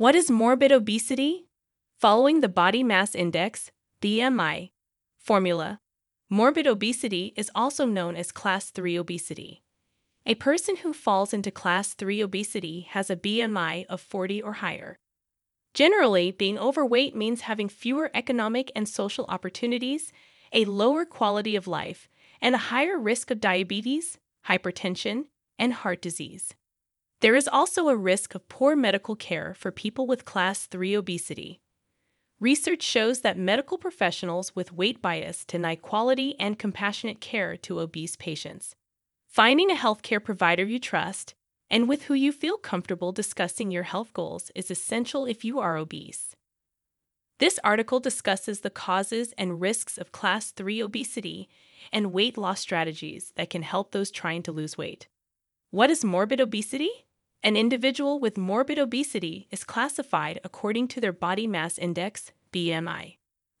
What is morbid obesity? Following the body mass index, BMI, formula, morbid obesity is also known as class 3 obesity. A person who falls into class 3 obesity has a BMI of 40 or higher. Generally, being overweight means having fewer economic and social opportunities, a lower quality of life, and a higher risk of diabetes, hypertension, and heart disease. There is also a risk of poor medical care for people with class 3 obesity. Research shows that medical professionals with weight bias deny quality and compassionate care to obese patients. Finding a healthcare provider you trust and with who you feel comfortable discussing your health goals is essential if you are obese. This article discusses the causes and risks of class 3 obesity and weight loss strategies that can help those trying to lose weight. What is morbid obesity? An individual with morbid obesity is classified according to their body mass index, BMI.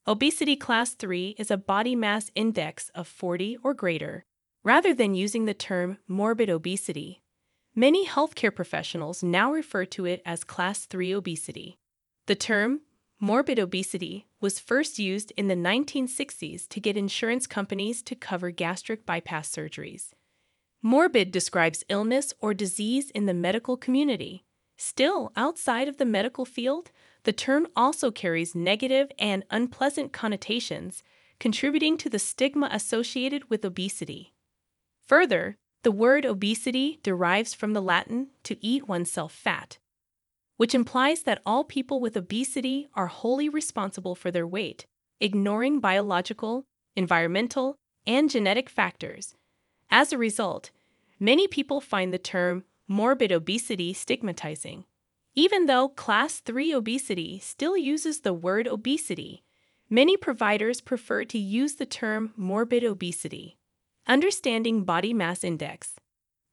Obesity class 3 is a body mass index of 40 or greater. Rather than using the term morbid obesity, many healthcare professionals now refer to it as class 3 obesity. The term morbid obesity was first used in the 1960s to get insurance companies to cover gastric bypass surgeries. Morbid describes illness or disease in the medical community. Still, outside of the medical field, the term also carries negative and unpleasant connotations, contributing to the stigma associated with obesity. Further, the word obesity derives from the Latin to eat oneself fat, which implies that all people with obesity are wholly responsible for their weight, ignoring biological, environmental, and genetic factors as a result, many people find the term morbid obesity stigmatizing. Even though Class 3 obesity still uses the word obesity, many providers prefer to use the term morbid obesity. Understanding Body Mass Index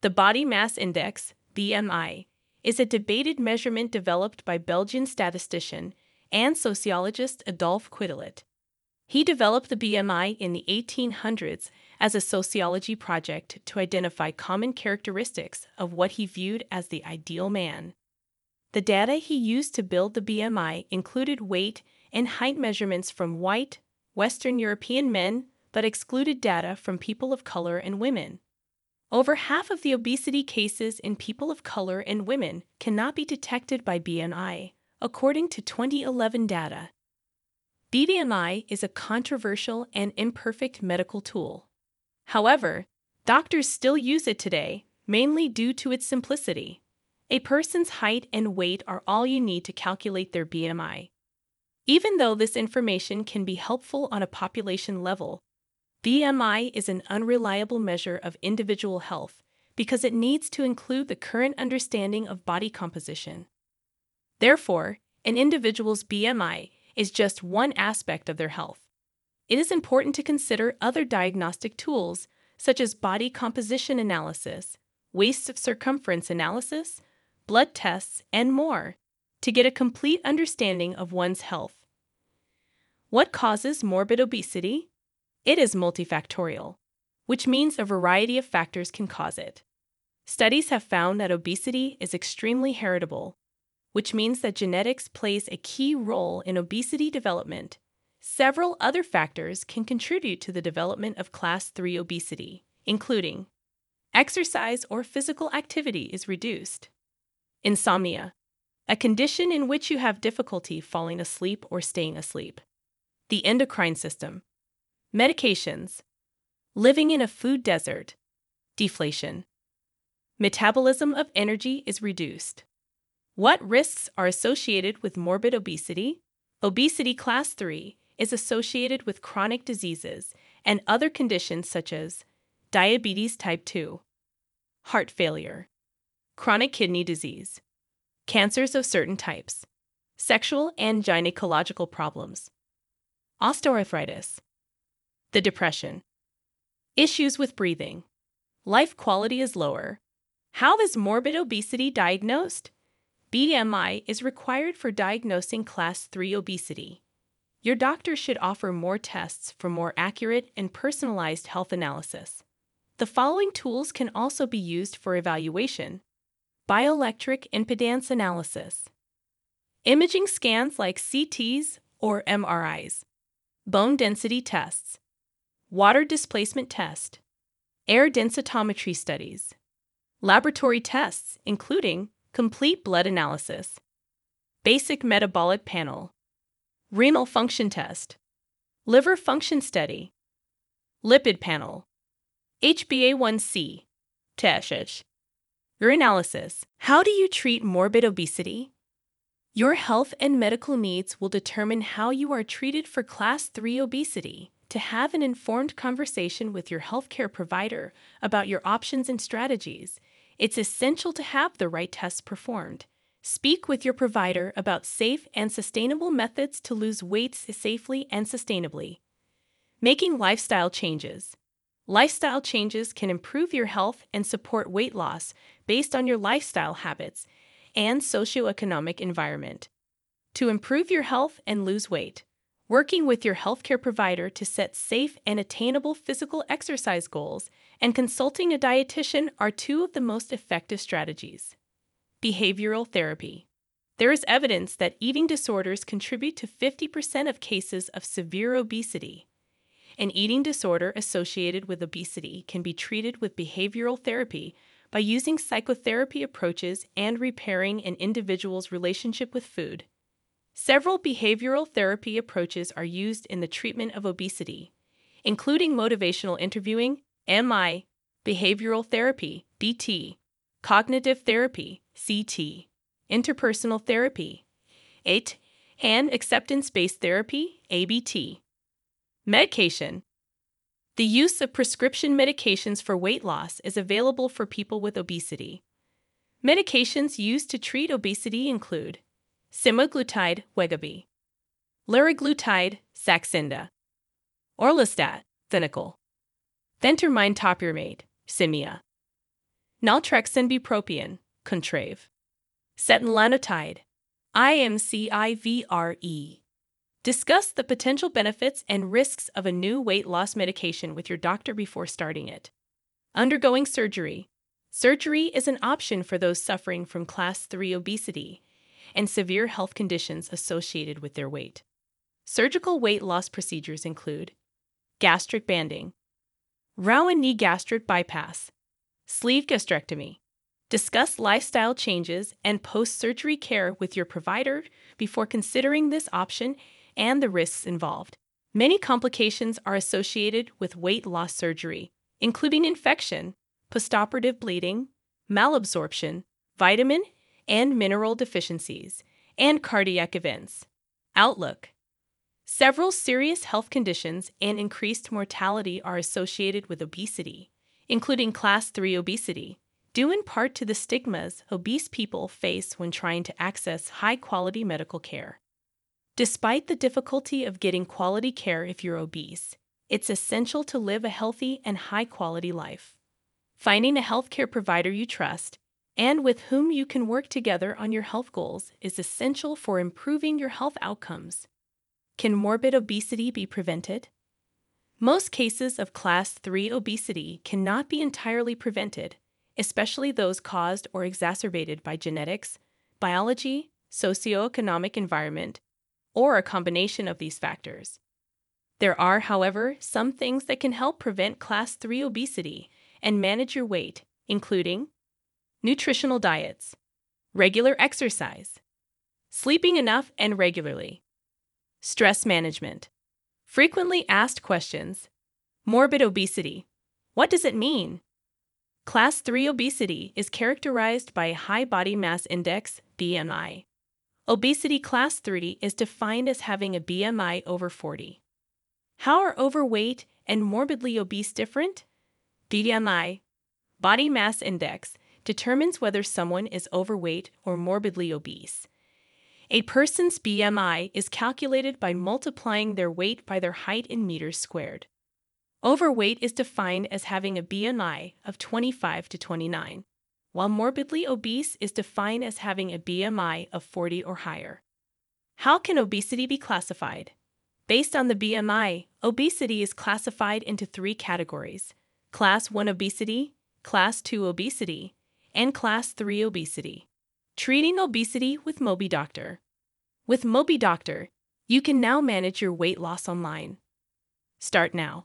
The Body Mass Index, BMI, is a debated measurement developed by Belgian statistician and sociologist Adolphe Quetelet. He developed the BMI in the 1800s as a sociology project to identify common characteristics of what he viewed as the ideal man. The data he used to build the BMI included weight and height measurements from white, Western European men, but excluded data from people of color and women. Over half of the obesity cases in people of color and women cannot be detected by BMI, according to 2011 data. BMI is a controversial and imperfect medical tool. However, doctors still use it today, mainly due to its simplicity. A person's height and weight are all you need to calculate their BMI. Even though this information can be helpful on a population level, BMI is an unreliable measure of individual health because it needs to include the current understanding of body composition. Therefore, an individual's BMI is just one aspect of their health it is important to consider other diagnostic tools such as body composition analysis, waist circumference analysis, blood tests, and more to get a complete understanding of one's health. What causes morbid obesity? It is multifactorial, which means a variety of factors can cause it. Studies have found that obesity is extremely heritable, which means that genetics plays a key role in obesity development Several other factors can contribute to the development of class 3 obesity, including exercise or physical activity is reduced, insomnia, a condition in which you have difficulty falling asleep or staying asleep, the endocrine system, medications, living in a food desert, deflation, metabolism of energy is reduced. What risks are associated with morbid obesity? Obesity class 3 is associated with chronic diseases and other conditions such as diabetes type 2, heart failure, chronic kidney disease, cancers of certain types, sexual and gynecological problems, osteoarthritis, the depression, issues with breathing, life quality is lower. How is morbid obesity diagnosed? BMI is required for diagnosing class 3 obesity. Your doctor should offer more tests for more accurate and personalized health analysis. The following tools can also be used for evaluation bioelectric impedance analysis, imaging scans like CTs or MRIs, bone density tests, water displacement test, air densitometry studies, laboratory tests including complete blood analysis, basic metabolic panel, renal function test, liver function study, lipid panel, HbA1c, test, urinalysis. How do you treat morbid obesity? Your health and medical needs will determine how you are treated for class 3 obesity. To have an informed conversation with your healthcare provider about your options and strategies, it's essential to have the right tests performed. Speak with your provider about safe and sustainable methods to lose weight safely and sustainably. Making lifestyle changes. Lifestyle changes can improve your health and support weight loss based on your lifestyle habits and socioeconomic environment. To improve your health and lose weight, working with your healthcare provider to set safe and attainable physical exercise goals, and consulting a dietitian are two of the most effective strategies. Behavioral therapy. There is evidence that eating disorders contribute to 50% of cases of severe obesity. An eating disorder associated with obesity can be treated with behavioral therapy by using psychotherapy approaches and repairing an individual's relationship with food. Several behavioral therapy approaches are used in the treatment of obesity, including motivational interviewing, MI, behavioral therapy, BT, cognitive therapy, CT, interpersonal therapy, 8. and acceptance based therapy, ABT. Medication the use of prescription medications for weight loss is available for people with obesity. Medications used to treat obesity include semaglutide Wegovy, liraglutide Saxenda, orlistat Xenical, phentermine topiramate Symia, naltrexone bupropion Contrave, setmelanotide IMCIVREE. Discuss the potential benefits and risks of a new weight loss medication with your doctor before starting it. Undergoing surgery. Surgery is an option for those suffering from class 3 obesity and severe health conditions associated with their weight. Surgical weight loss procedures include gastric banding, Roux-en-Y gastric bypass, sleeve gastrectomy. Discuss lifestyle changes and post surgery care with your provider before considering this option and the risks involved. Many complications are associated with weight loss surgery, including infection, postoperative bleeding, malabsorption, vitamin and mineral deficiencies, and cardiac events. Outlook Several serious health conditions and increased mortality are associated with obesity, including class 3 obesity, due in part to the stigmas obese people face when trying to access high quality medical care. Despite the difficulty of getting quality care if you're obese, it's essential to live a healthy and high quality life. Finding a healthcare provider you trust and with whom you can work together on your health goals is essential for improving your health outcomes. Can morbid obesity be prevented? Most cases of class 3 obesity cannot be entirely prevented, especially those caused or exacerbated by genetics, biology, socioeconomic environment, or a combination of these factors. There are, however, some things that can help prevent class 3 obesity and manage your weight, including nutritional diets, regular exercise, sleeping enough and regularly, stress management, frequently asked questions, morbid obesity. What does it mean? Class 3 obesity is characterized by a high body mass index, BMI, Obesity class 3 is defined as having a BMI over 40. How are overweight and morbidly obese different? BMI, body mass index, determines whether someone is overweight or morbidly obese. A person's BMI is calculated by multiplying their weight by their height in meters squared. Overweight is defined as having a BMI of 25 to 29 while morbidly obese is defined as having a BMI of 40 or higher. How can obesity be classified? Based on the BMI, obesity is classified into three categories Class 1 obesity, Class 2 obesity, and Class 3 obesity. Treating obesity with MobiDoctor. With Mobi Doctor, you can now manage your weight loss online. Start now.